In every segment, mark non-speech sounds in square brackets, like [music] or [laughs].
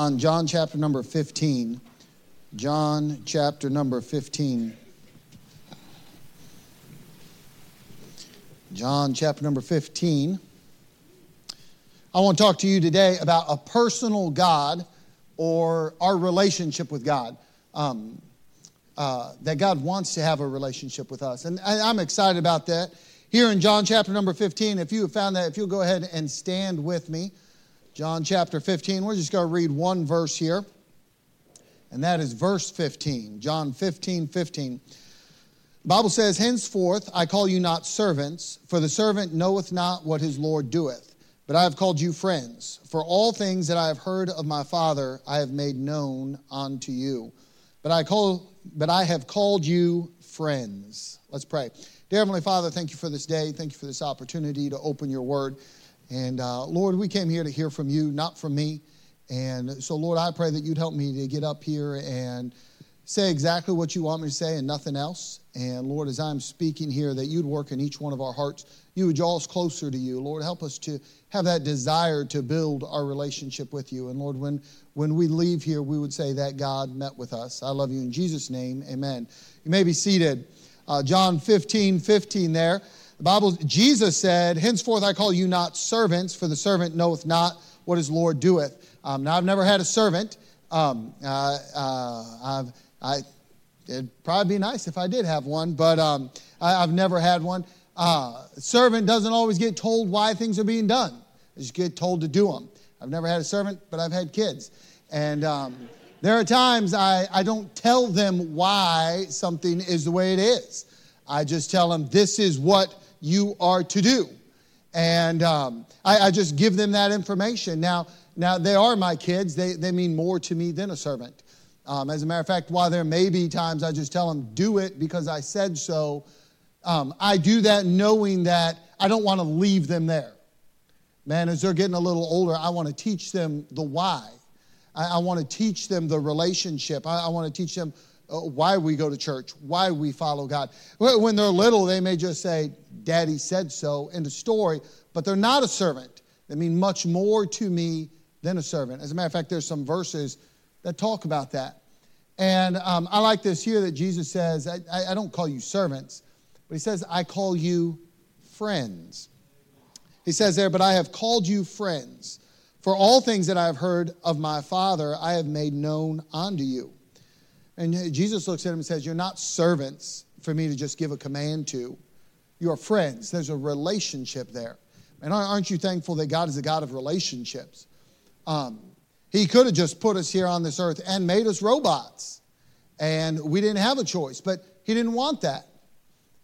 on John chapter number 15. John chapter number 15. John chapter number 15. I want to talk to you today about a personal God or our relationship with God. Um, uh, that God wants to have a relationship with us. And I'm excited about that. Here in John chapter number 15, if you have found that, if you'll go ahead and stand with me. John chapter 15, we're just going to read one verse here, and that is verse 15. John 15, 15. The Bible says, Henceforth I call you not servants, for the servant knoweth not what his Lord doeth. But I have called you friends, for all things that I have heard of my Father I have made known unto you. But I, call, but I have called you friends. Let's pray. Dear Heavenly Father, thank you for this day. Thank you for this opportunity to open your word. And uh, Lord, we came here to hear from you, not from me. And so, Lord, I pray that you'd help me to get up here and say exactly what you want me to say and nothing else. And Lord, as I'm speaking here, that you'd work in each one of our hearts. You would draw us closer to you. Lord, help us to have that desire to build our relationship with you. And Lord, when, when we leave here, we would say that God met with us. I love you in Jesus' name. Amen. You may be seated. Uh, John 15, 15 there. The Bible, Jesus said, Henceforth I call you not servants, for the servant knoweth not what his Lord doeth. Um, now, I've never had a servant. Um, uh, uh, I, it'd probably be nice if I did have one, but um, I, have never had one. Uh, servant doesn't always get told why things are being done. They just get told to do them. I've never had a servant, but I've had kids. And um, there are times I, I don't tell them why something is the way it is. I just tell them, this is what you are to do. And um, I, I, just give them that information. Now, now they are my kids. They, they mean more to me than a servant. Um, as a matter of fact, while there may be times I just tell them, do it because I said so, um, I do that knowing that I don't want to leave them there. Man, as they're getting a little older, I want to teach them the why. I, I want to teach them the relationship. I, I want to teach them uh, why we go to church, why we follow God. When they're little, they may just say, Daddy said so, in the story, but they're not a servant. They mean much more to me than a servant. As a matter of fact, there's some verses that talk about that. And um, I like this here that Jesus says, I, I don't call you servants, but he says, I call you friends. He says there, but I have called you friends. For all things that I have heard of my Father, I have made known unto you. And Jesus looks at him and says, You're not servants for me to just give a command to. You're friends. There's a relationship there. And aren't you thankful that God is a God of relationships? Um, he could have just put us here on this earth and made us robots. And we didn't have a choice, but He didn't want that.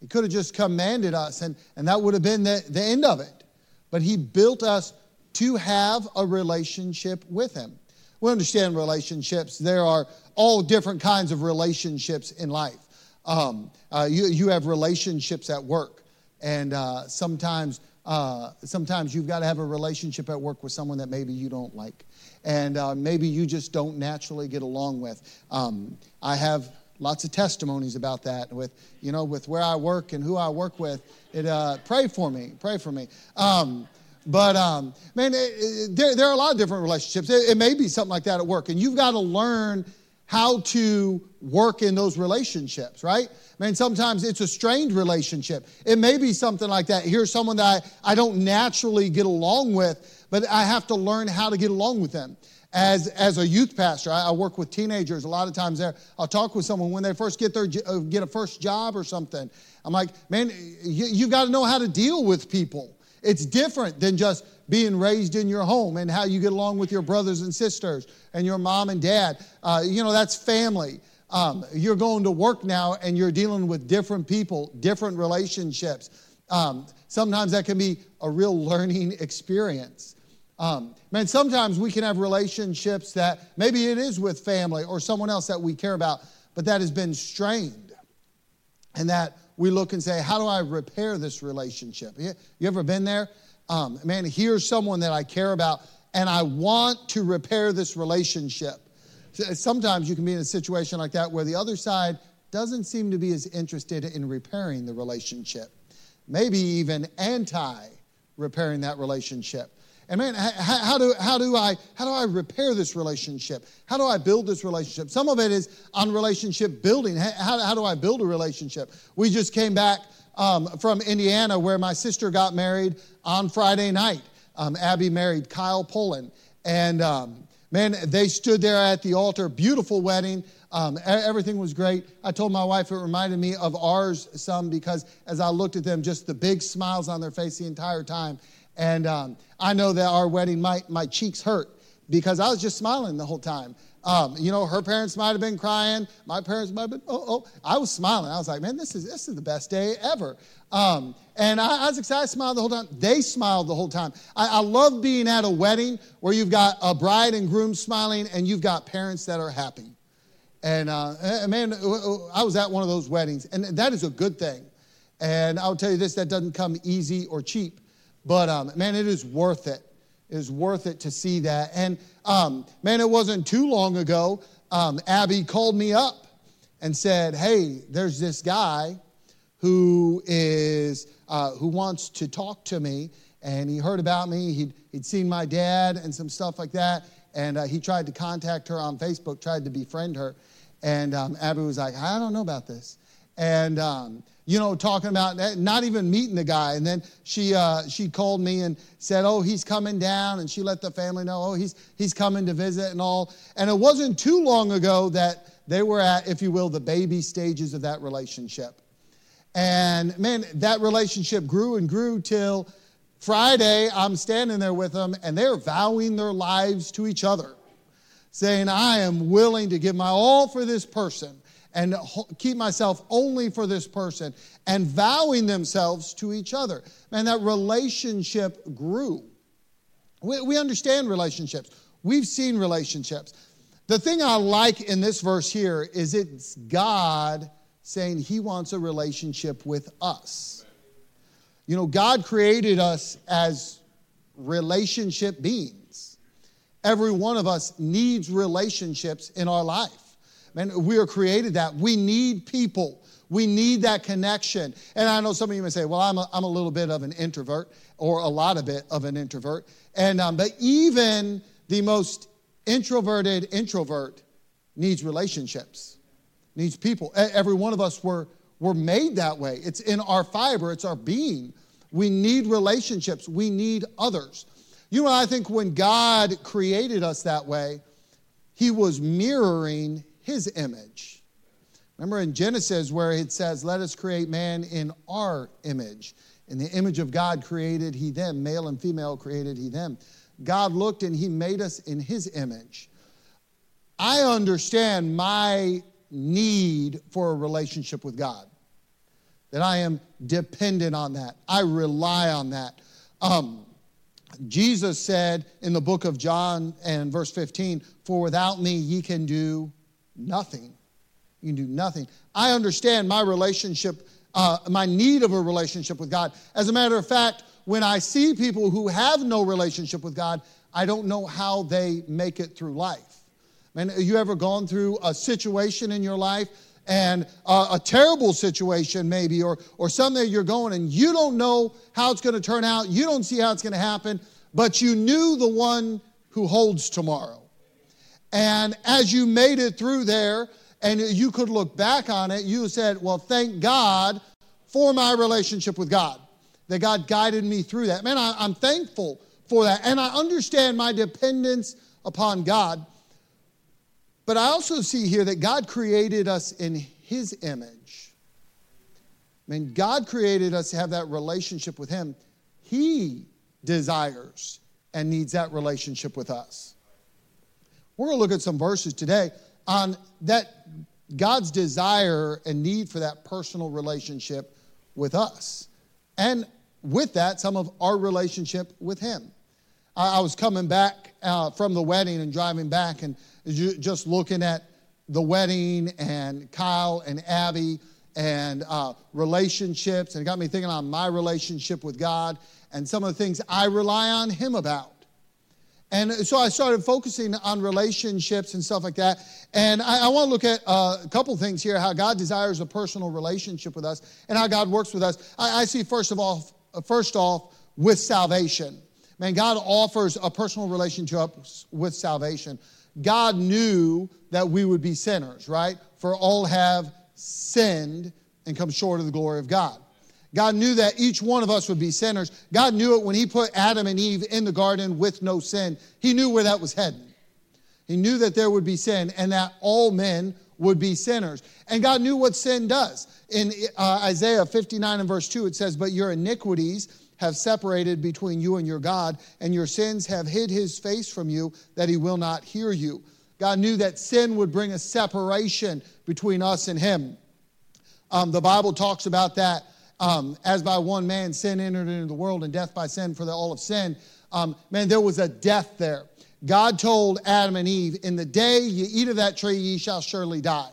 He could have just commanded us, and, and that would have been the, the end of it. But He built us to have a relationship with Him. We understand relationships. There are all different kinds of relationships in life. Um, uh, you, you have relationships at work, and uh, sometimes, uh, sometimes you've got to have a relationship at work with someone that maybe you don't like and uh, maybe you just don't naturally get along with. Um, I have lots of testimonies about that with you know with where I work and who I work with. It uh, pray for me, pray for me. Um, but um, man, it, it, there, there are a lot of different relationships. It, it may be something like that at work, and you've got to learn how to work in those relationships, right? I mean, sometimes it's a strained relationship. It may be something like that. Here's someone that I, I don't naturally get along with, but I have to learn how to get along with them. As, as a youth pastor, I, I work with teenagers a lot of times there. I'll talk with someone when they first get their uh, get a first job or something. I'm like, man, you, you've got to know how to deal with people. It's different than just being raised in your home and how you get along with your brothers and sisters and your mom and dad. Uh, you know, that's family. Um, you're going to work now and you're dealing with different people, different relationships. Um, sometimes that can be a real learning experience. Um, man, sometimes we can have relationships that maybe it is with family or someone else that we care about, but that has been strained. And that we look and say, how do I repair this relationship? You, you ever been there? Um, man, here's someone that I care about, and I want to repair this relationship. Sometimes you can be in a situation like that where the other side doesn't seem to be as interested in repairing the relationship, maybe even anti repairing that relationship. And man, how, how, do, how, do I, how do I repair this relationship? How do I build this relationship? Some of it is on relationship building. How, how do I build a relationship? We just came back um, from Indiana where my sister got married on Friday night. Um, Abby married Kyle Poland. And um, man, they stood there at the altar, beautiful wedding. Um, everything was great. I told my wife it reminded me of ours some because as I looked at them, just the big smiles on their face the entire time. And um, I know that our wedding, my, my cheeks hurt because I was just smiling the whole time. Um, you know, her parents might have been crying. My parents might have been, oh, oh. I was smiling. I was like, man, this is, this is the best day ever. Um, and I, I, was excited, I smiled the whole time. They smiled the whole time. I, I love being at a wedding where you've got a bride and groom smiling and you've got parents that are happy. And uh, man, I was at one of those weddings, and that is a good thing. And I'll tell you this that doesn't come easy or cheap. But um, man, it is worth it. Is worth it to see that. And um, man, it wasn't too long ago. Um, Abby called me up and said, "Hey, there's this guy who is uh, who wants to talk to me, and he heard about me. He'd he'd seen my dad and some stuff like that, and uh, he tried to contact her on Facebook, tried to befriend her, and um, Abby was like, I don't know about this, and um, you know, talking about not even meeting the guy. And then she, uh, she called me and said, Oh, he's coming down. And she let the family know, Oh, he's, he's coming to visit and all. And it wasn't too long ago that they were at, if you will, the baby stages of that relationship. And man, that relationship grew and grew till Friday. I'm standing there with them and they're vowing their lives to each other, saying, I am willing to give my all for this person and keep myself only for this person and vowing themselves to each other. Man, that relationship grew. We, we understand relationships, we've seen relationships. The thing I like in this verse here is it's God saying He wants a relationship with us. You know, God created us as relationship beings. Every one of us needs relationships in our life. Man, we are created that. We need people. We need that connection. And I know some of you may say, well, I'm a, I'm a little bit of an introvert or a lot of it of an introvert. And, um, but even the most introverted introvert needs relationships, needs people. Every one of us were, were made that way. It's in our fiber, it's our being. We need relationships, we need others. You know, I think when God created us that way, He was mirroring his image. Remember in Genesis where it says, Let us create man in our image. In the image of God created he them, male and female created he them. God looked and he made us in his image. I understand my need for a relationship with God, that I am dependent on that. I rely on that. Um, Jesus said in the book of John and verse 15, For without me ye can do Nothing. You can do nothing. I understand my relationship, uh, my need of a relationship with God. As a matter of fact, when I see people who have no relationship with God, I don't know how they make it through life. Man, have you ever gone through a situation in your life and uh, a terrible situation maybe or, or something you're going and you don't know how it's going to turn out you don't see how it's going to happen but you knew the one who holds tomorrow and as you made it through there and you could look back on it, you said, Well, thank God for my relationship with God, that God guided me through that. Man, I, am thankful for that. And I understand my dependence upon God. But I also see here that God created us in His image. I mean, God created us to have that relationship with Him. He desires and needs that relationship with us. We're going to look at some verses today on that God's desire and need for that personal relationship with us. And with that, some of our relationship with Him. I, was coming back uh, from the wedding and driving back and just looking at the wedding and Kyle and Abby and uh, relationships, and it got me thinking on my relationship with God and some of the things I rely on Him about. And so I started focusing on relationships and stuff like that. And I, I want to look at uh, a couple things here how God desires a personal relationship with us and how God works with us. I, I see, first of all, first off, with salvation. Man, God offers a personal relationship with salvation. God knew that we would be sinners, right? For all have sinned and come short of the glory of God. God knew that each one of us would be sinners. God knew it when He put Adam and Eve in the garden with no sin. He knew where that was heading. He knew that there would be sin and that all men would be sinners. And God knew what sin does. In uh, Isaiah 59 and verse 2, it says, But your iniquities have separated between you and your God, and your sins have hid his face from you that he will not hear you. God knew that sin would bring a separation between us and him. Um, the Bible talks about that um, as by one man sin entered into the world, and death by sin for the all of sin. Um, man, there was a death there. God told Adam and Eve, In the day you eat of that tree, ye shall surely die.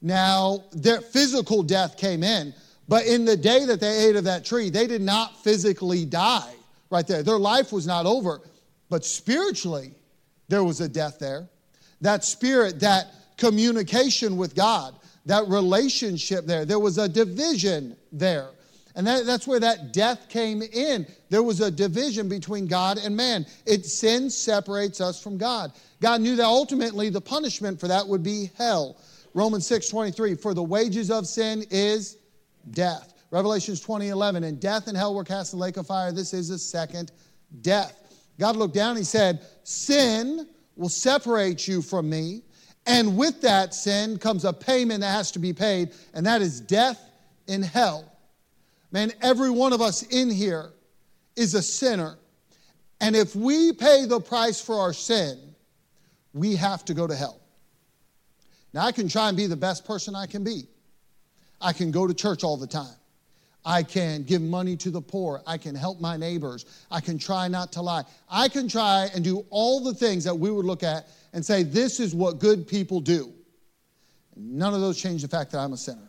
Now, their physical death came in, but in the day that they ate of that tree, they did not physically die right there. Their life was not over, but spiritually, there was a death there. That spirit, that communication with God, that relationship there, there was a division there. And that, that's where that death came in. There was a division between God and man. It sin separates us from God. God knew that ultimately the punishment for that would be hell. Romans 6 23, for the wages of sin is death. Revelations 20 11, and death and hell were cast in the lake of fire. This is a second death. God looked down, he said, Sin will separate you from me. And with that sin comes a payment that has to be paid, and that is death in hell. Man, every one of us in here is a sinner. And if we pay the price for our sin, we have to go to hell. Now, I can try and be the best person I can be. I can go to church all the time. I can give money to the poor. I can help my neighbors. I can try not to lie. I can try and do all the things that we would look at and say, this is what good people do. None of those change the fact that I'm a sinner.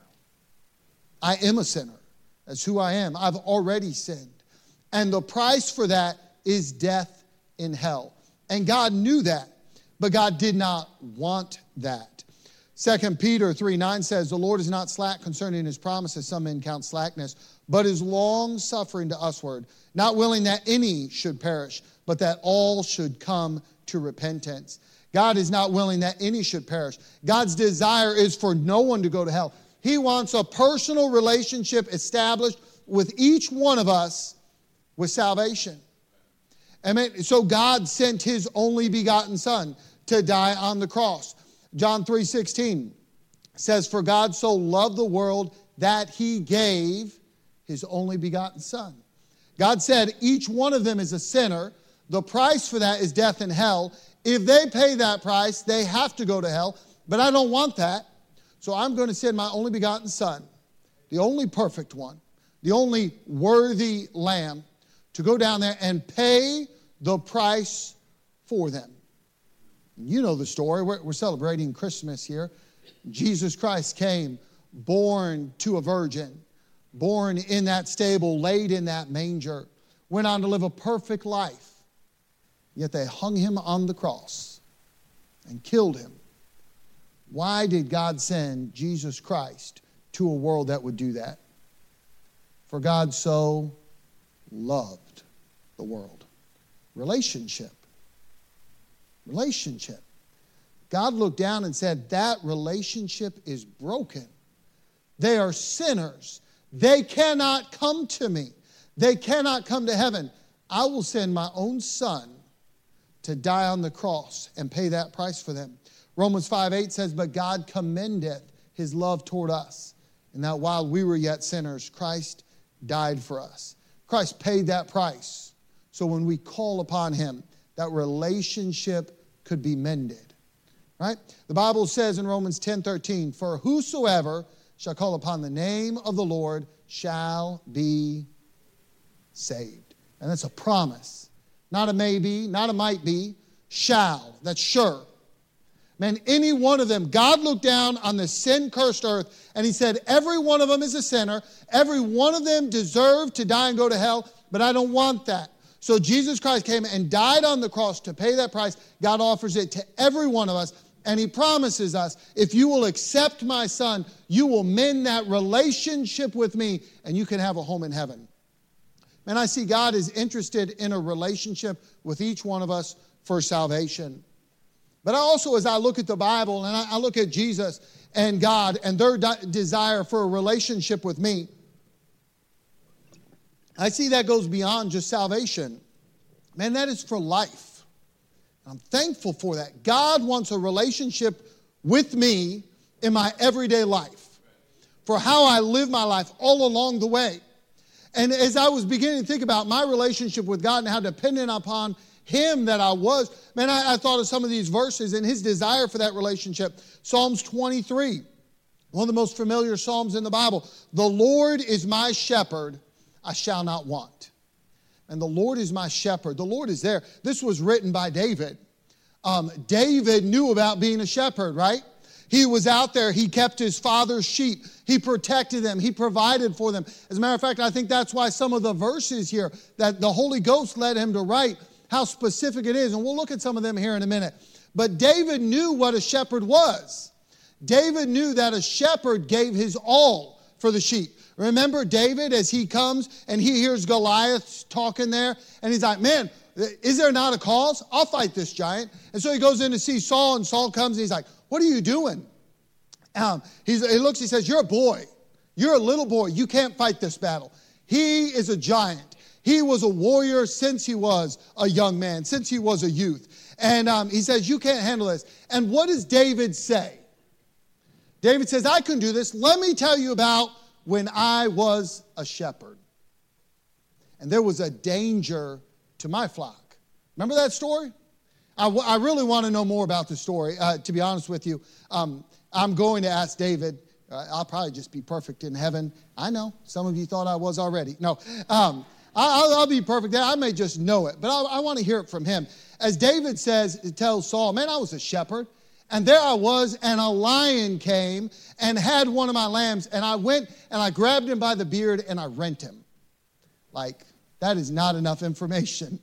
I am a sinner. That's who I am. I've already sinned. And the price for that is death in hell. And God knew that, but God did not want that. 2 Peter 3 9 says, The Lord is not slack concerning his promises, some men count slackness, but is long suffering to usward, not willing that any should perish, but that all should come to repentance. God is not willing that any should perish. God's desire is for no one to go to hell. He wants a personal relationship established with each one of us with salvation. Amen. So God sent his only begotten son to die on the cross. John 3:16 says for God so loved the world that he gave his only begotten son. God said each one of them is a sinner. The price for that is death and hell. If they pay that price, they have to go to hell, but I don't want that. So I'm going to send my only begotten Son, the only perfect one, the only worthy lamb, to go down there and pay the price for them. You know the story. We're, we're celebrating Christmas here. Jesus Christ came, born to a virgin, born in that stable, laid in that manger, went on to live a perfect life. Yet they hung him on the cross and killed him why did God send Jesus Christ to a world that would do that? For God so loved the world. Relationship. Relationship. God looked down and said, That relationship is broken. They are sinners. They cannot come to me. They cannot come to heaven. I will send my own son to die on the cross and pay that price for them. Romans 5 8 says, But God commendeth his love toward us, and that while we were yet sinners, Christ died for us. Christ paid that price. So when we call upon him, that relationship could be mended. Right? The Bible says in Romans 10 13, For whosoever shall call upon the name of the Lord shall be saved. And that's a promise. Not a maybe, not a might be, shall. That's sure. Man, any one of them, God looked down on the sin cursed earth and he said, Every one of them is a sinner. Every one of them deserved to die and go to hell, but I don't want that. So Jesus Christ came and died on the cross to pay that price. God offers it to every one of us. And he promises us if you will accept my son, you will mend that relationship with me and you can have a home in heaven. And I see God is interested in a relationship with each one of us for salvation. But I also, as I look at the Bible and I, look at Jesus and God and their desire for a relationship with me, I see that goes beyond just salvation. Man, that is for life. I'm thankful for that. God wants a relationship with me in my everyday life, for how I live my life all along the way. And as I was beginning to think about my relationship with God and how dependent upon Him that I was, man, I, I thought of some of these verses and His desire for that relationship. Psalms 23, one of the most familiar Psalms in the Bible. The Lord is my shepherd, I shall not want. And the Lord is my shepherd. The Lord is there. This was written by David. Um, David knew about being a shepherd, right? He was out there. He kept his father's sheep. He protected them. He provided for them. As a matter of fact, I think that's why some of the verses here that the Holy Ghost led him to write, how specific it is. And we'll look at some of them here in a minute. But David knew what a shepherd was. David knew that a shepherd gave his all for the sheep. Remember David as he comes and he hears Goliath talking there, and he's like, Man, is there not a cause? I'll fight this giant. And so he goes in to see Saul, and Saul comes and he's like, what are you doing? Um, he looks, he says, You're a boy. You're a little boy. You can't fight this battle. He is a giant. He was a warrior since he was a young man, since he was a youth. And um, he says, You can't handle this. And what does David say? David says, I can do this. Let me tell you about when I was a shepherd. And there was a danger to my flock. Remember that story? I, w- I really want to know more about the story, uh, to be honest with you. Um, I'm going to ask David. Uh, I'll probably just be perfect in heaven. I know. Some of you thought I was already. No, um, I'll, I'll, be perfect. I may just know it, but I, I want to hear it from him. As David says, tells Saul, man, I was a shepherd. And there I was, and a lion came and had one of my lambs. And I went and I grabbed him by the beard and I rent him. Like, that is not enough information.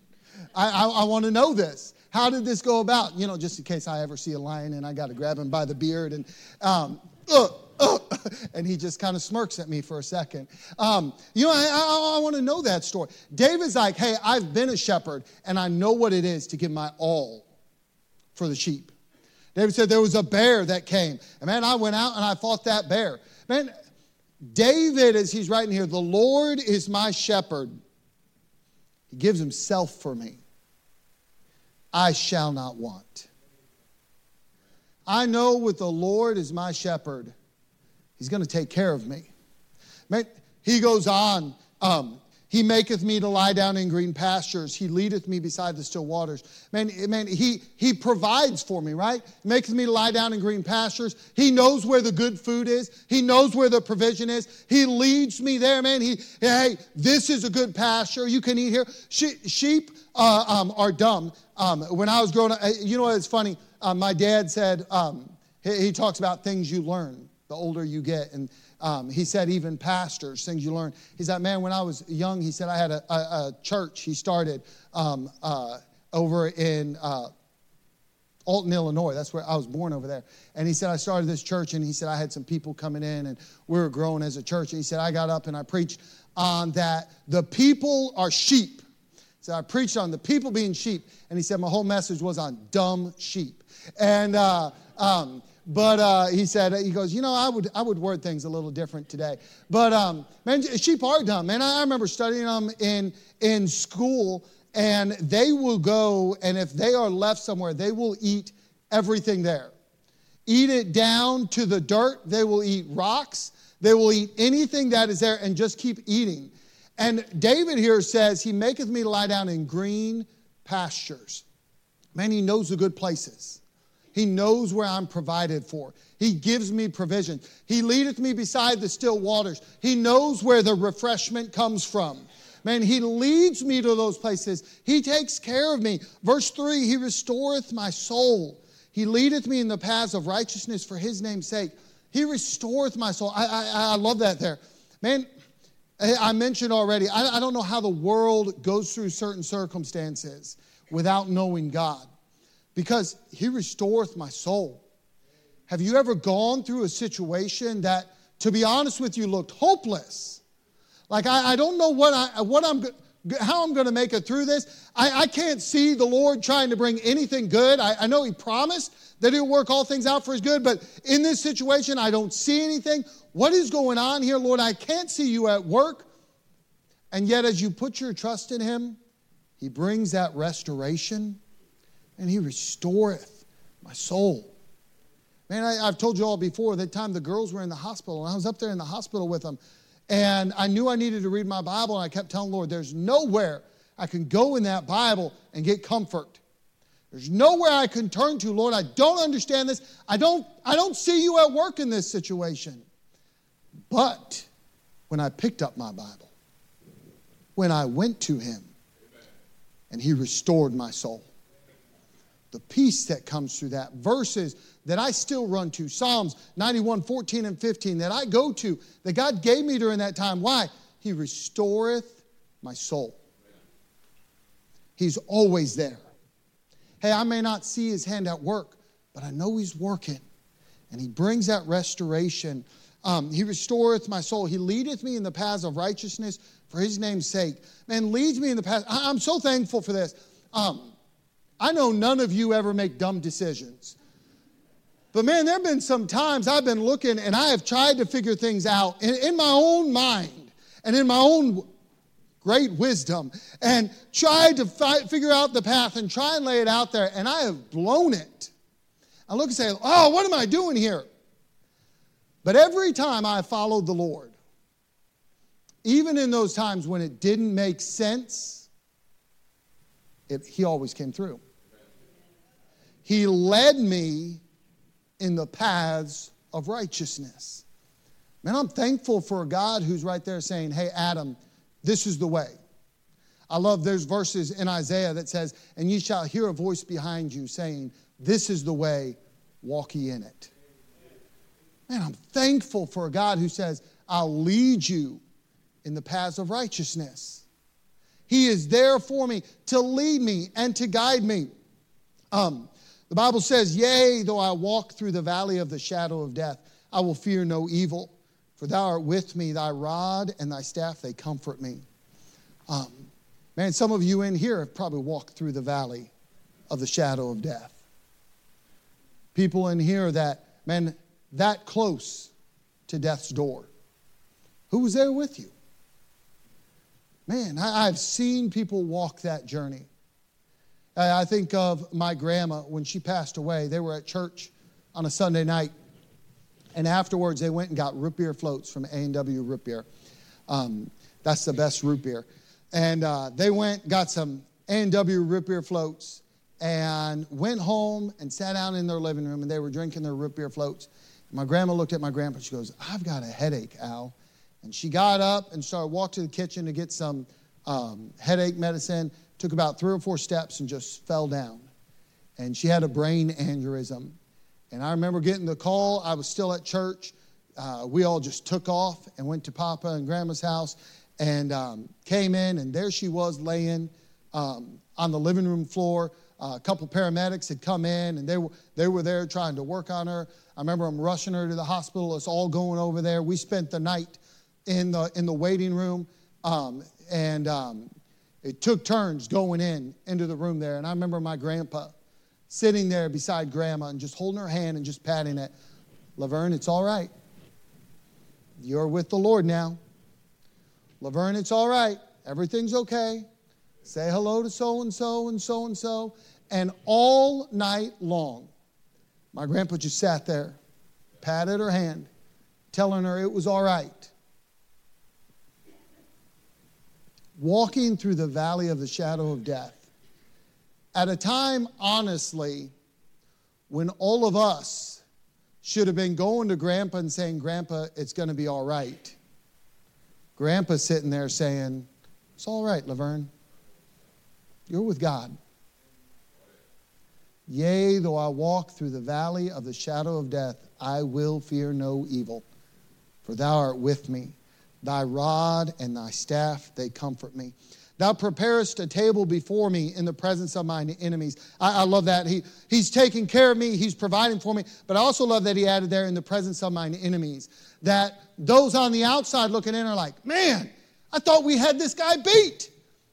I, I, I want to know this. How did this go about? You know, just in case I ever see a lion and I got to grab him by the beard and, um, uh, uh, [laughs] and he just kind of smirks at me for a second. Um, you know, I, I, I want to know that story. David's like, hey, I've been a shepherd and I know what it is to give my all for the sheep. David said there was a bear that came. And man, I went out and I fought that bear. Man, David, as he's writing here, the Lord is my shepherd. He gives himself for me. I shall not want. I know with the Lord as my shepherd, He's going to take care of me. Man, he goes on. Um, he maketh me to lie down in green pastures. He leadeth me beside the still waters. Man, man he, he provides for me, right? Maketh me to lie down in green pastures. He knows where the good food is. He knows where the provision is. He leads me there, man. He, hey, this is a good pasture. You can eat here. sheep uh, um, are dumb. Um, when I was growing up, you know it's funny? Um, my dad said, um, he, he, talks about things you learn the older you get. And um, he said, even pastors, things you learn. He said, man, when I was young, he said, I had a, a, a church he started um, uh, over in uh, Alton, Illinois. That's where I was born over there. And he said, I started this church, and he said, I had some people coming in, and we were growing as a church. And he said, I got up and I preached on that the people are sheep so I preached on the people being sheep, and he said my whole message was on dumb sheep. And uh, um, but uh, he said he goes, you know, I would I would word things a little different today. But um, man, sheep are dumb. Man, I remember studying them in in school, and they will go, and if they are left somewhere, they will eat everything there. Eat it down to the dirt. They will eat rocks. They will eat anything that is there and just keep eating. And David here says, He maketh me lie down in green pastures. Man, He knows the good places. He knows where I'm provided for. He gives me provision. He leadeth me beside the still waters. He knows where the refreshment comes from. Man, He leads me to those places. He takes care of me. Verse 3 He restoreth my soul. He leadeth me in the paths of righteousness for His name's sake. He restoreth my soul. I, I, I love that there. Man, I mentioned already, I, don't know how the world goes through certain circumstances without knowing God because He restoreth my soul. Have you ever gone through a situation that, to be honest with you, looked hopeless? Like, I, I don't know what, I, what I'm how I'm going to make it through this. I, I, can't see the Lord trying to bring anything good. I, I know He promised that He'll work all things out for His good, but in this situation, I don't see anything. What is going on here, Lord? I can't see you at work. And yet, as you put your trust in Him, He brings that restoration and He restoreth my soul. Man, I, have told you all before that time the girls were in the hospital, and I was up there in the hospital with them. And I knew I needed to read my Bible, and I kept telling Lord, there's nowhere I can go in that Bible and get comfort. There's nowhere I can turn to, Lord. I don't understand this. I don't, I don't see you at work in this situation. But when I picked up my Bible, when I went to Him, and He restored my soul, the peace that comes through that, verses that I still run to, Psalms 91, 14, and 15, that I go to, that God gave me during that time. Why? He restoreth my soul. He's always there. Hey, I may not see his hand at work, but I know he's working. And he brings that restoration. Um, he restoreth my soul. He leadeth me in the paths of righteousness for his name's sake. Man, leads me in the path. I'm so thankful for this. Um, I know none of you ever make dumb decisions. But man, there have been some times I've been looking and I have tried to figure things out in, in my own mind and in my own great wisdom and tried to fi- figure out the path and try and lay it out there, and I have blown it. I look and say, Oh, what am I doing here? But every time I followed the Lord, even in those times when it didn't make sense, it, He always came through. He led me in the paths of righteousness. Man, I'm thankful for a God who's right there saying, Hey, Adam, this is the way. I love there's verses in Isaiah that says, And ye shall hear a voice behind you saying, This is the way, walk ye in it. Man, I'm thankful for a God who says, I'll lead you in the paths of righteousness. He is there for me to lead me and to guide me. Um, the Bible says, Yea, though I walk through the valley of the shadow of death, I will fear no evil, for thou art with me, thy rod and thy staff, they comfort me. Um, man, some of you in here have probably walked through the valley of the shadow of death. People in here that, man, that close to death's door. Who was there with you? Man, I, I've seen people walk that journey. I think of my grandma when she passed away. They were at church on a Sunday night, and afterwards they went and got root beer floats from A&W Root Beer. Um, that's the best root beer. And uh, they went, got some A&W root beer floats, and went home and sat down in their living room, and they were drinking their root beer floats. My grandma looked at my grandpa. She goes, "I've got a headache, Al." And she got up and started walked to the kitchen to get some um, headache medicine took about three or four steps and just fell down. And she had a brain aneurysm. And I remember getting the call. I was still at church. Uh, we all just took off and went to Papa and Grandma's house and um, came in, and there she was laying um, on the living room floor. Uh, a couple paramedics had come in, and they were, they were there trying to work on her. I remember them rushing her to the hospital. It's all going over there. We spent the night in the, in the waiting room. Um, and um, it took turns going in into the room there. And I remember my grandpa sitting there beside grandma and just holding her hand and just patting it. Laverne, it's all right. You're with the Lord now. Laverne, it's all right. Everything's okay. Say hello to so and so and so and so. And all night long, my grandpa just sat there, patted her hand, telling her it was all right. Walking through the valley of the shadow of death. At a time, honestly, when all of us should have been going to Grandpa and saying, Grandpa, it's going to be all right. Grandpa sitting there saying, It's all right, Laverne. You're with God. Yea, though I walk through the valley of the shadow of death, I will fear no evil, for thou art with me. Thy rod and thy staff, they comfort me. Thou preparest a table before me in the presence of mine enemies. I, I, love that. He, he's taking care of me, He's providing for me. But I also love that He added there in the presence of mine enemies. That those on the outside looking in are like, man, I thought we had this guy beat.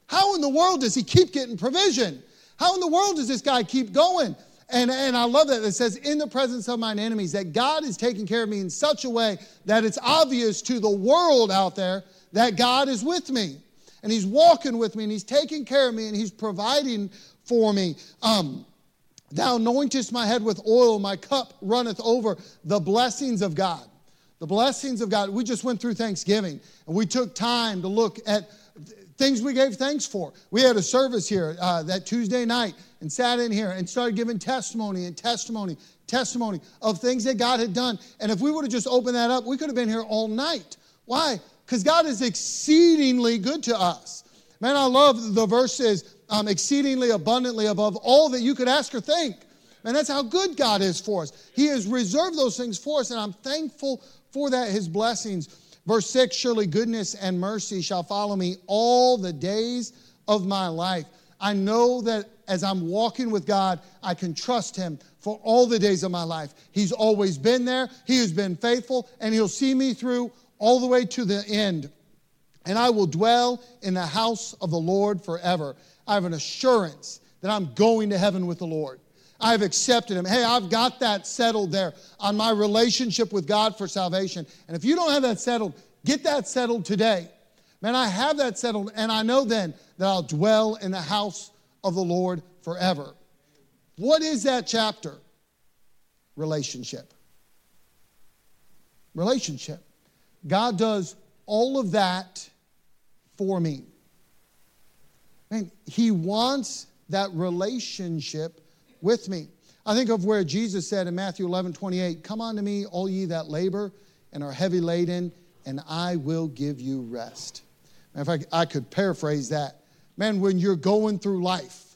How in the world does he keep getting provision? How in the world does this guy keep going? And, and I love that it says, in the presence of mine enemies, that God is taking care of me in such a way that it's obvious to the world out there that God is with me. And He's walking with me and He's taking care of me and He's providing for me. Um, Thou anointest my head with oil, my cup runneth over. The blessings of God. The blessings of God. We just went through Thanksgiving and we took time to look at things we gave thanks for. We had a service here uh, that Tuesday night and sat in here and started giving testimony and testimony, testimony of things that God had done. And if we would have just opened that up, we could have been here all night. Why? Because God is exceedingly good to us. Man, I love the verses um, exceedingly abundantly above all that you could ask or think. And that's how good God is for us. He has reserved those things for us, and I'm thankful for that, His blessings. Verse 6 Surely goodness and mercy shall follow me all the days of my life. I know that as I'm walking with God, I can trust Him for all the days of my life. He's always been there, He has been faithful, and He'll see me through all the way to the end. And I will dwell in the house of the Lord forever. I have an assurance that I'm going to heaven with the Lord. I've accepted Him. Hey, I've got that settled there on my relationship with God for salvation. And if you don't have that settled, get that settled today. Man, I have that settled, and I know then that I'll dwell in the house of the Lord forever. What is that chapter? Relationship. Relationship. God does all of that for me. Man, He wants that relationship with me. I think of where Jesus said in Matthew 11 28, Come unto me, all ye that labor and are heavy laden, and I will give you rest. if I, I could paraphrase that, man, when you're going through life,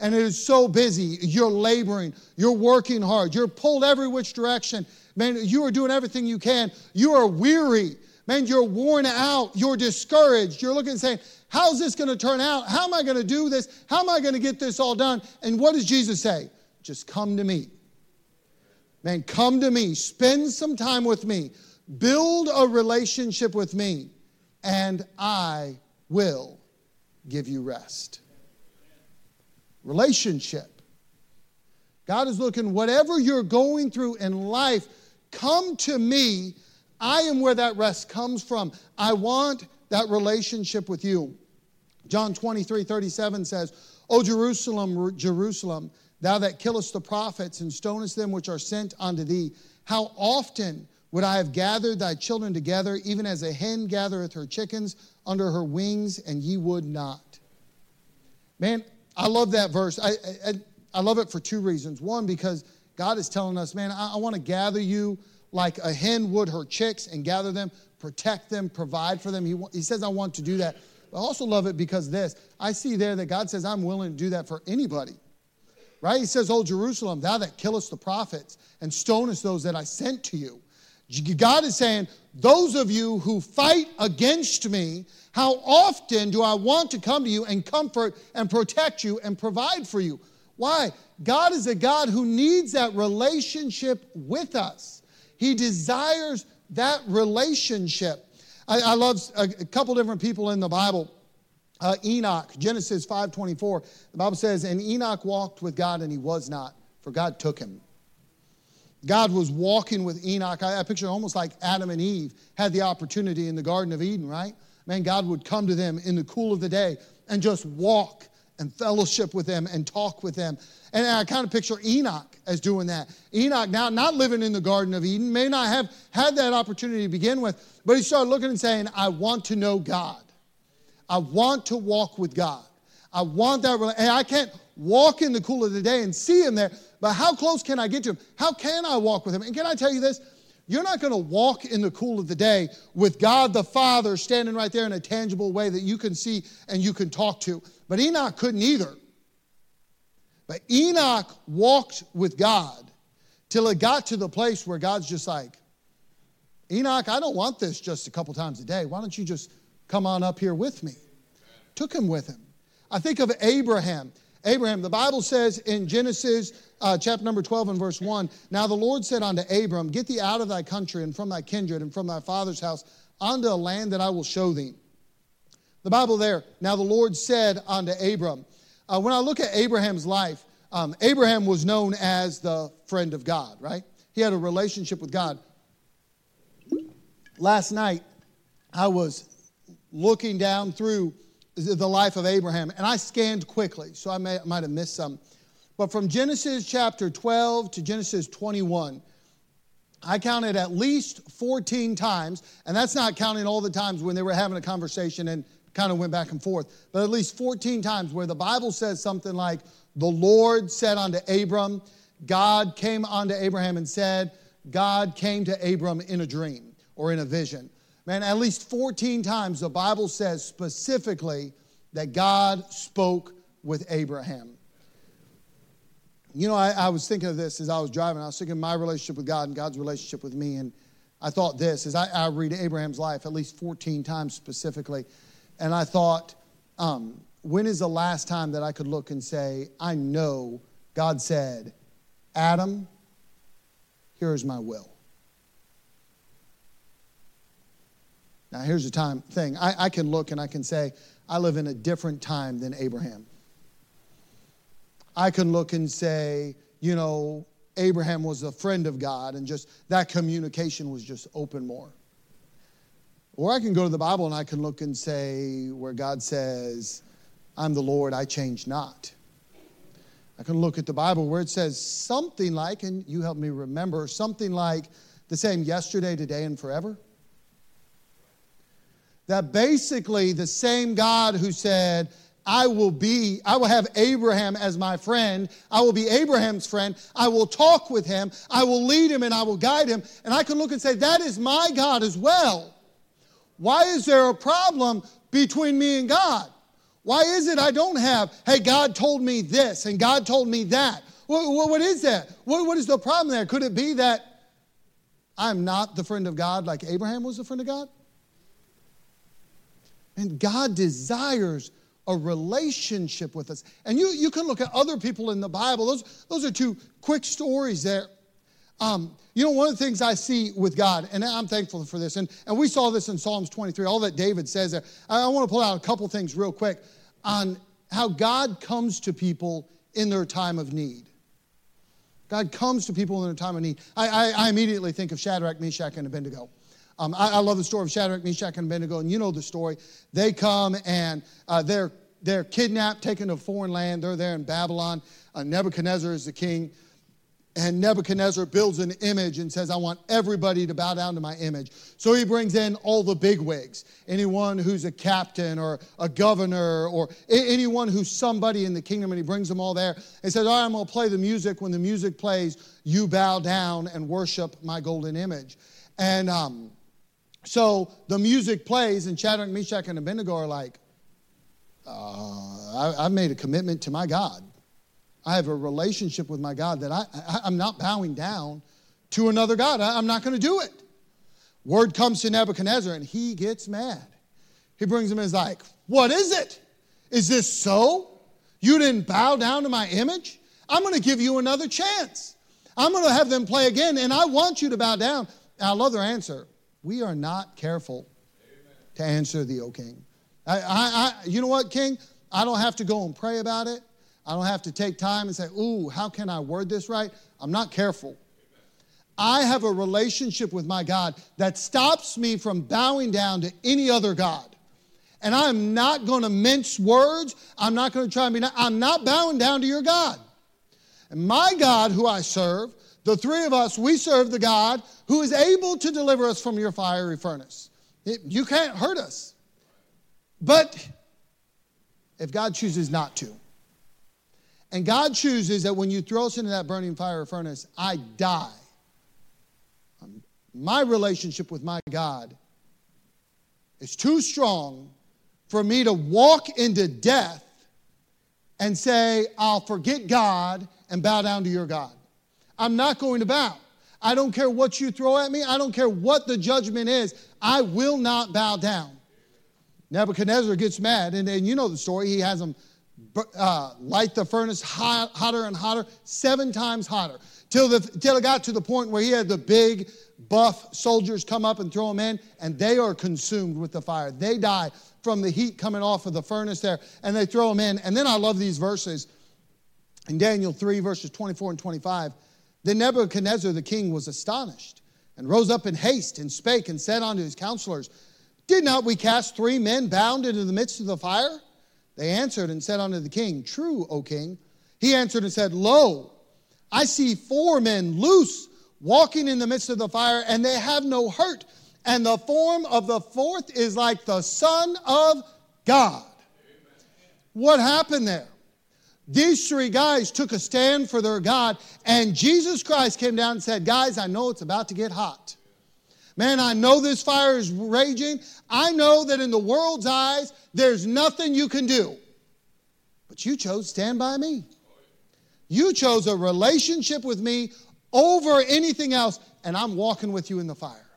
and it is so busy. You're laboring, you're working hard, you're pulled every which direction. Man, you are doing everything you can. You are weary. Man, you're worn out, you're discouraged. You're looking and saying, How's this going to turn out? How am I going to do this? How am I going to get this all done? And what does Jesus say? Just come to me. Man, come to me. Spend some time with me. Build a relationship with me, and I will give you rest. Relationship. God is looking, whatever you're going through in life, come to me. I am where that rest comes from. I want that relationship with you. John 23 37 says, O Jerusalem, Jerusalem, thou that killest the prophets and stonest them which are sent unto thee, how often would I have gathered thy children together, even as a hen gathereth her chickens under her wings, and ye would not? Man, I love that verse. I, I, I love it for two reasons. One, because God is telling us, man, I, I want to gather you like a hen would her chicks and gather them protect them, provide for them. He, he says, I want to do that. I also love it because this I see there that God says, I'm willing to do that for anybody. Right? He says, Oh, Jerusalem, thou that killest the prophets and stonest those that I sent to you. God is saying, Those of you who fight against me, how often do I want to come to you and comfort and protect you and provide for you? Why? God is a God who needs that relationship with us. He desires that relationship. I, I love a, a, couple different people in the Bible. Uh, Enoch, Genesis 5.24, the Bible says, And Enoch walked with God and he was not, for God took him. God was walking with Enoch. I, I picture almost like Adam and Eve had the opportunity in the Garden of Eden, right? Man, God would come to them in the cool of the day and just walk and fellowship with them and talk with them. And I kind of picture Enoch as doing that. Enoch, now not living in the Garden of Eden, may not have had that opportunity to begin with, but he started looking and saying, I want to know God. I want to walk with God. I want that. And I can't walk in the cool of the day and see him there, but how close can I get to him? How can I walk with him? And can I tell you this? You're not going to walk in the cool of the day with God the Father standing right there in a tangible way that you can see and you can talk to. But Enoch couldn't either. But Enoch walked with God till it got to the place where God's just like, Enoch, I don't want this just a couple times a day. Why don't you just come on up here with me? Took him with him. I think of Abraham. Abraham, the Bible says in Genesis uh, chapter number 12 and verse 1 Now the Lord said unto Abram, Get thee out of thy country and from thy kindred and from thy father's house unto a land that I will show thee. The Bible there, now the Lord said unto Abram. Uh, when I look at Abraham's life, um, Abraham was known as the friend of God, right? He had a relationship with God. Last night, I was looking down through the life of Abraham, and I scanned quickly, so I may, might have missed some. But from Genesis chapter 12 to Genesis 21, I counted at least 14 times, and that's not counting all the times when they were having a conversation and kind of went back and forth, but at least 14 times where the Bible says something like, The Lord said unto Abram, God came unto Abraham and said, God came to Abram in a dream or in a vision. Man, at least 14 times the Bible says specifically that God spoke with Abraham. You know, I, I, was thinking of this as I was driving. I was thinking of my relationship with God and God's relationship with me. And I thought this as I, I read Abraham's life at least 14 times specifically. And I thought, um, when is the last time that I could look and say, I know God said, Adam, here is my will? Now, here's the time thing. I, I can look and I can say, I live in a different time than Abraham. I can look and say, you know, Abraham was a friend of God and just that communication was just open more. Or I can go to the Bible and I can look and say, where God says, I'm the Lord, I change not. I can look at the Bible where it says something like, and you help me remember, something like the same yesterday, today, and forever that basically the same God who said, I will be, I will have Abraham as my friend. I will be Abraham's friend. I will talk with him. I will lead him and I will guide him. And I can look and say, that is my God as well. Why is there a problem between me and God? Why is it I don't have, hey, God told me this and God told me that? what, what is that? What, what is the problem there? Could it be that I'm not the friend of God like Abraham was the friend of God? And God desires a relationship with us. And you, you can look at other people in the Bible. Those, those are two quick stories there. Um, you know, one of the things I see with God, and I'm thankful for this, and, and we saw this in Psalms 23, all that David says there. I, I want to pull out a couple things real quick on how God comes to people in their time of need. God comes to people in their time of need. I, I, I immediately think of Shadrach, Meshach, and Abednego. Um, I, I, love the story of Shadrach, Meshach, and Abednego, and you know the story. They come and uh, they're, they're kidnapped, taken to a foreign land. They're there in Babylon. Uh, Nebuchadnezzar is the king. And Nebuchadnezzar builds an image and says, I want everybody to bow down to my image. So he brings in all the bigwigs anyone who's a captain or a governor or anyone who's somebody in the kingdom, and he brings them all there and says, All right, I'm going to play the music. When the music plays, you bow down and worship my golden image. And um, so the music plays, and Shadrach, Meshach, and Abednego are like, uh, I, have made a commitment to my God. I have a relationship with my God that I, I, am not bowing down to another God. I, I'm not going to do it. Word comes to Nebuchadnezzar, and he gets mad. He brings him and is like, What is it? Is this so? You didn't bow down to my image? I'm going to give you another chance. I'm going to have them play again, and I want you to bow down. And I love their answer we are not careful Amen. to answer thee, O king. I, I, I, you know what, king? I don't have to go and pray about it. I don't have to take time and say, ooh, how can I word this right? I'm not careful. I have a relationship with my God that stops me from bowing down to any other God. And I'm not going to mince words. I'm not going to try and be, I'm not bowing down to your God. And my God, who I serve, the three of us, we serve the God who is able to deliver us from your fiery furnace. It, you can't hurt us. But if God chooses not to, and God chooses that when you throw us into that burning fire furnace, I die. Um, my relationship with my God is too strong for me to walk into death and say, I'll forget God and bow down to your God. I'm not going to bow. I don't care what you throw at me. I don't care what the judgment is. I will not bow down. Nebuchadnezzar gets mad, and, and you know the story. He has them uh, light the furnace hot, hotter and hotter, seven times hotter, till, the, till it got to the point where he had the big, buff soldiers come up and throw them in, and they are consumed with the fire. They die from the heat coming off of the furnace there, and they throw him in. And then I love these verses in Daniel 3, verses 24 and 25. Then Nebuchadnezzar the king was astonished and rose up in haste and spake and said unto his counselors, Did not we cast three men bound into the midst of the fire? They answered and said unto the king, True, O king. He answered and said, Lo, I see four men loose walking in the midst of the fire, and they have no hurt. And the form of the fourth is like the Son of God. What happened there? These three guys took a stand for their God, and Jesus Christ came down and said, Guys, I know it's about to get hot. Man, I know this fire is raging. I know that in the world's eyes, there's nothing you can do. But you chose stand by me. You chose a relationship with me over anything else, and I'm walking with you in the fire.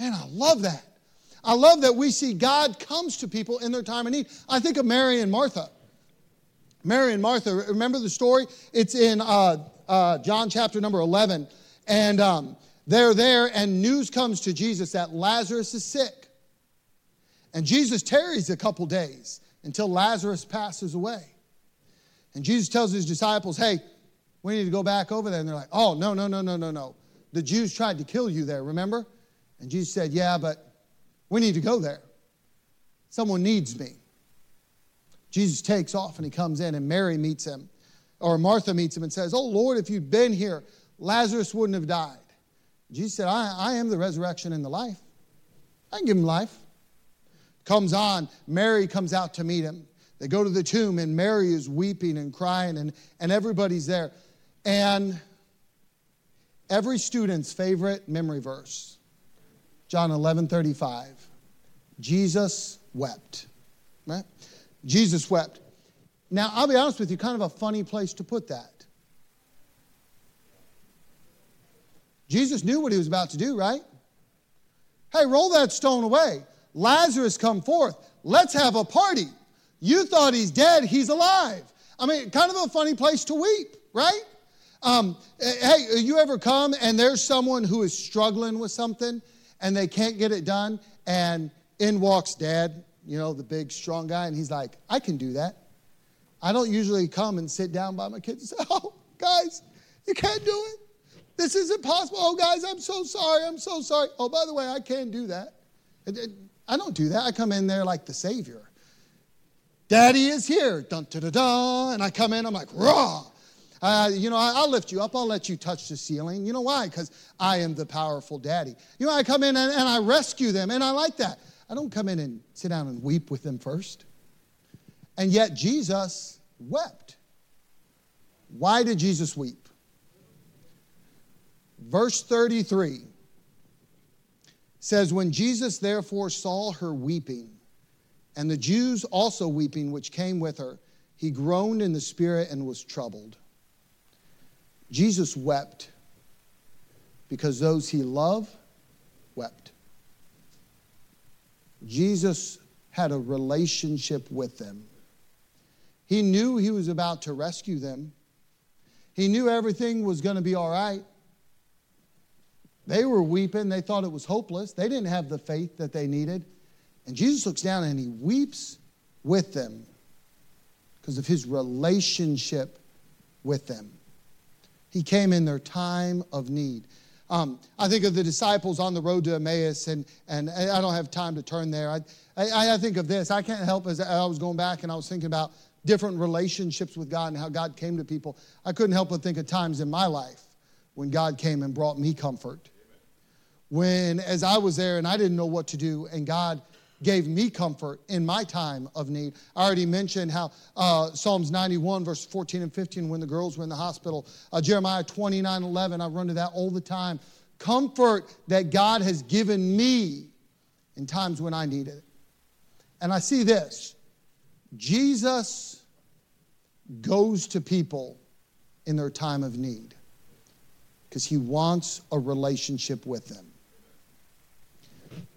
Man, I love that. I love that we see God comes to people in their time of need. I think of Mary and Martha. Mary and Martha, remember the story? It's in uh, uh, John chapter number 11. And um, they're there, and news comes to Jesus that Lazarus is sick. And Jesus tarries a couple days until Lazarus passes away. And Jesus tells his disciples, Hey, we need to go back over there. And they're like, Oh, no, no, no, no, no, no. The Jews tried to kill you there, remember? And Jesus said, Yeah, but we need to go there. Someone needs me. Jesus takes off and he comes in, and Mary meets him, or Martha meets him and says, Oh, Lord, if you'd been here, Lazarus wouldn't have died. Jesus said, I, I am the resurrection and the life. I can give him life. Comes on, Mary comes out to meet him. They go to the tomb, and Mary is weeping and crying, and, and everybody's there. And every student's favorite memory verse, John 11 35. Jesus wept. Right? Jesus wept. Now, I'll be honest with you, kind of a funny place to put that. Jesus knew what he was about to do, right? Hey, roll that stone away. Lazarus come forth. Let's have a party. You thought he's dead, he's alive. I mean, kind of a funny place to weep, right? Um, hey, you ever come and there's someone who is struggling with something and they can't get it done, and in walks dad, you know, the big, strong guy, and he's like, I can do that. I don't usually come and sit down by my kids and say, [laughs] Oh, guys, you can't do it. This is impossible. Oh, guys, I'm so sorry. I'm so sorry. Oh, by the way, I can't do that. I don't do that. I come in there like the Savior. Daddy is here. Dun, da, da, da. And I come in, I'm like, raw. Uh, you know, I, will lift you up. I'll let you touch the ceiling. You know why? Because I am the powerful daddy. You know, I come in and, and I rescue them, and I like that. I don't come in and sit down and weep with them first. And yet, Jesus wept. Why did Jesus weep? Verse 33 says, When Jesus therefore saw her weeping, and the Jews also weeping, which came with her, he groaned in the spirit and was troubled. Jesus wept because those he loved wept. Jesus had a relationship with them. He knew he was about to rescue them. He knew everything was going to be all right. They were weeping. They thought it was hopeless. They didn't have the faith that they needed. And Jesus looks down and he weeps with them because of his relationship with them. He came in their time of need. Um, I think of the disciples on the road to Emmaus, and, and I don't have time to turn there. I, I, I think of this. I can't help as I was going back and I was thinking about different relationships with God and how God came to people. I couldn't help but think of times in my life when God came and brought me comfort. When, as I was there and I didn't know what to do, and God gave me comfort in my time of need. I already mentioned how uh, Psalms 91, verse 14 and 15, when the girls were in the hospital, uh, Jeremiah 29, 11, I run to that all the time. Comfort that God has given me in times when I needed it. And I see this Jesus goes to people in their time of need because he wants a relationship with them.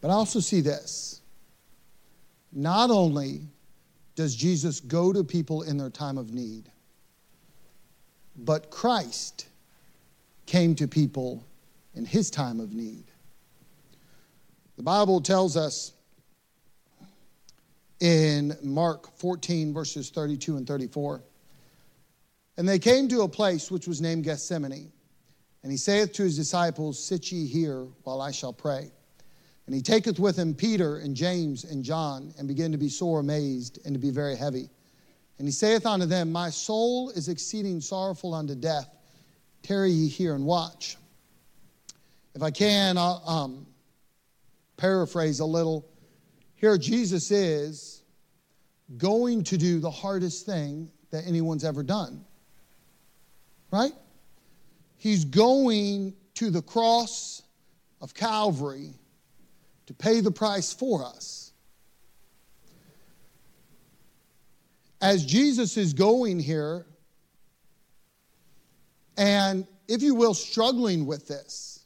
But I also see this not only does Jesus go to people in their time of need, but Christ came to people in his time of need. The Bible tells us in Mark 14, verses 32 and 34. And they came to a place which was named Gethsemane. And he saith to his disciples, Sit ye here while I shall pray. And he taketh with him Peter and James and John, and began to be sore amazed and to be very heavy. And he saith unto them, My soul is exceeding sorrowful unto death. Tarry ye here and watch. If I can, I'll um, paraphrase a little. Here, Jesus is going to do the hardest thing that anyone's ever done. Right? He's going to the cross of Calvary to pay the price for us. As Jesus is going here, and if you will, struggling with this.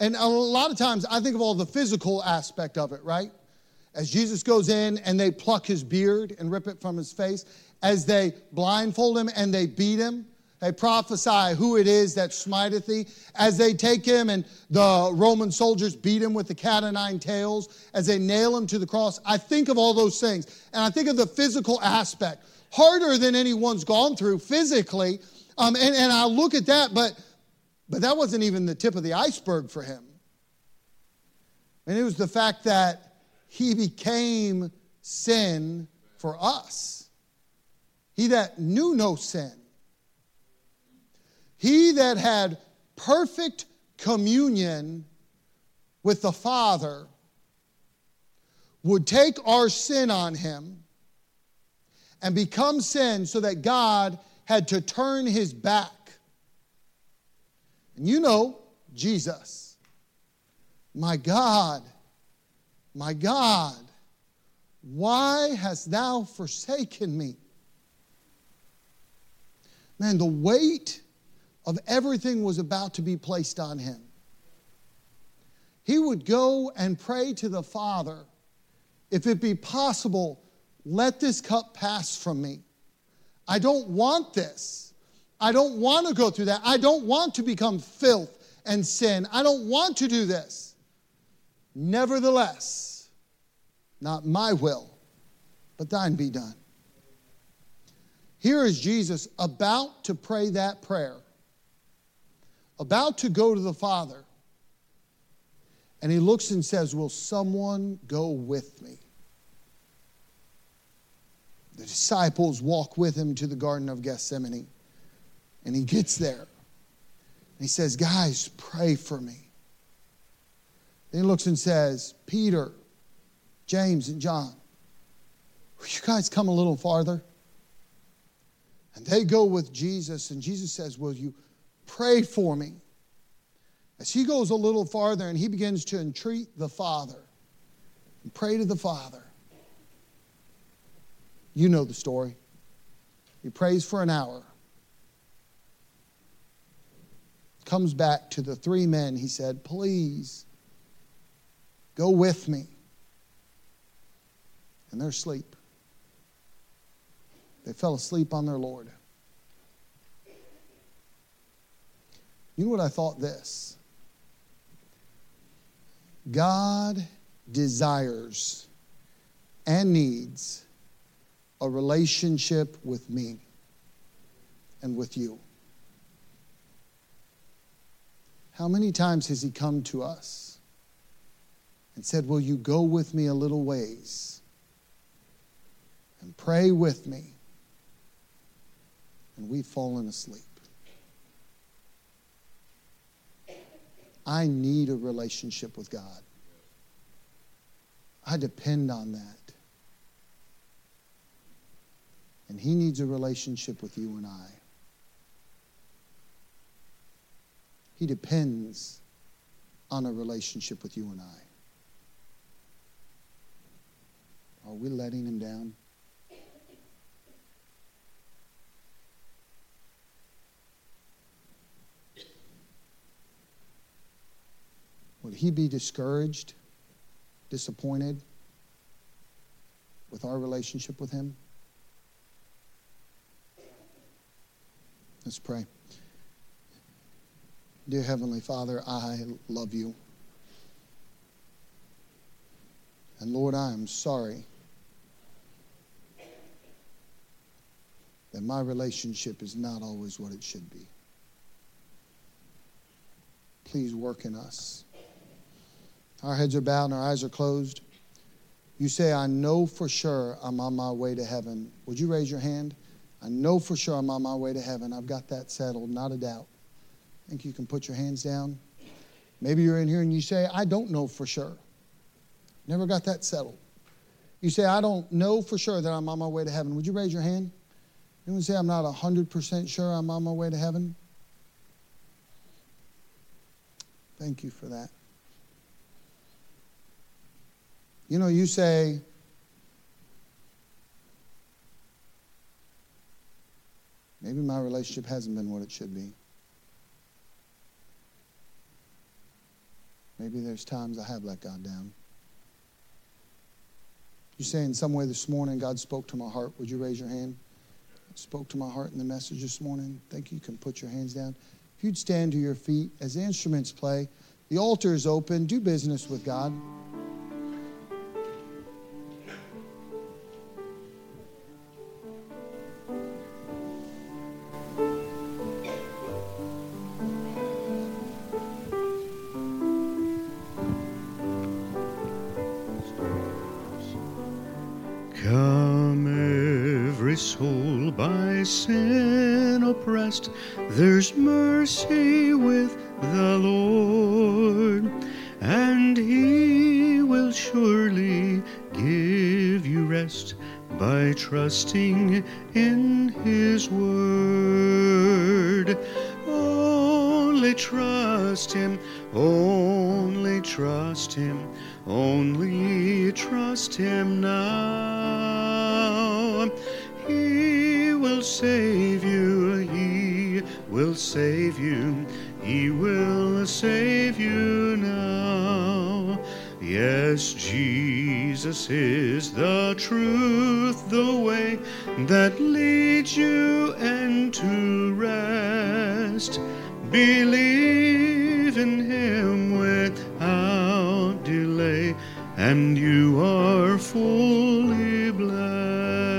And a lot of times I think of all the physical aspect of it, right? As Jesus goes in and they pluck his beard and rip it from his face, as they blindfold him and they beat him, they prophesy who it is that smiteth thee. As they take him and the Roman soldiers beat him with the cat o' nine tails, as they nail him to the cross, I think of all those things. And I think of the physical aspect, harder than anyone's gone through physically. Um, and, and I look at that, but, but that wasn't even the tip of the iceberg for him. And it was the fact that he became sin for us. He that knew no sin he that had perfect communion with the Father would take our sin on him and become sin so that God had to turn his back. And you know, Jesus, my God, my God, why hast thou forsaken me? Man, the weight of everything was about to be placed on him. He would go and pray to the Father, if it be possible, let this cup pass from me. I don't want this. I don't want to go through that. I don't want to become filth and sin. I don't want to do this. Nevertheless, not my will, but thine be done. Here is Jesus about to pray that prayer about to go to the Father. And he looks and says, Will someone go with me? The disciples walk with him to the Garden of Gethsemane. And he gets there. And he says, Guys, pray for me. Then he looks and says, Peter, James, and John, will you guys come a little farther? And they go with Jesus, and Jesus says, Will you Pray for me. As he goes a little farther and he begins to entreat the Father and pray to the Father. You know the story. He prays for an hour. Comes back to the three men. He said, Please go with me. And they're asleep. They fell asleep on their Lord. You know what I thought this? God desires and needs a relationship with me and with you. How many times has He come to us and said, Will you go with me a little ways and pray with me? And we've fallen asleep. I need a relationship with God. I depend on that. And He needs a relationship with you and I. He depends on a relationship with you and I. Are we letting Him down? he be discouraged, disappointed with our relationship with him? Let's pray. Dear Heavenly Father, I love you. And Lord, I am sorry that my relationship is not always what it should be. Please work in us. Our heads are bowed and our eyes are closed. You say, I know for sure I'm on my way to heaven. Would you raise your hand? I know for sure I'm on my way to heaven. I've got that settled, not a doubt. I think you can put your hands down. Maybe you're in here and you say, I don't know for sure. Never got that settled. You say, I don't know for sure that I'm on my way to heaven. Would you raise your hand? Anyone say, I'm not 100% sure I'm on my way to heaven? Thank you for that. You know, you say, maybe my relationship hasn't been what it should be. Maybe there's times I have let God down. You say in some way this morning God spoke to my heart. Would you raise your hand? Spoke to my heart in the message this morning. Thank you. You can put your hands down. If you'd stand to your feet as the instruments play, the altar is open. Do business with God. Trusting in His word. Only trust Him, only trust Him, only trust Him now. He will save you He will save you. He will save you now. Yes, Jesus is the truth, the way that leads you into rest. Believe in Him without delay, and you are full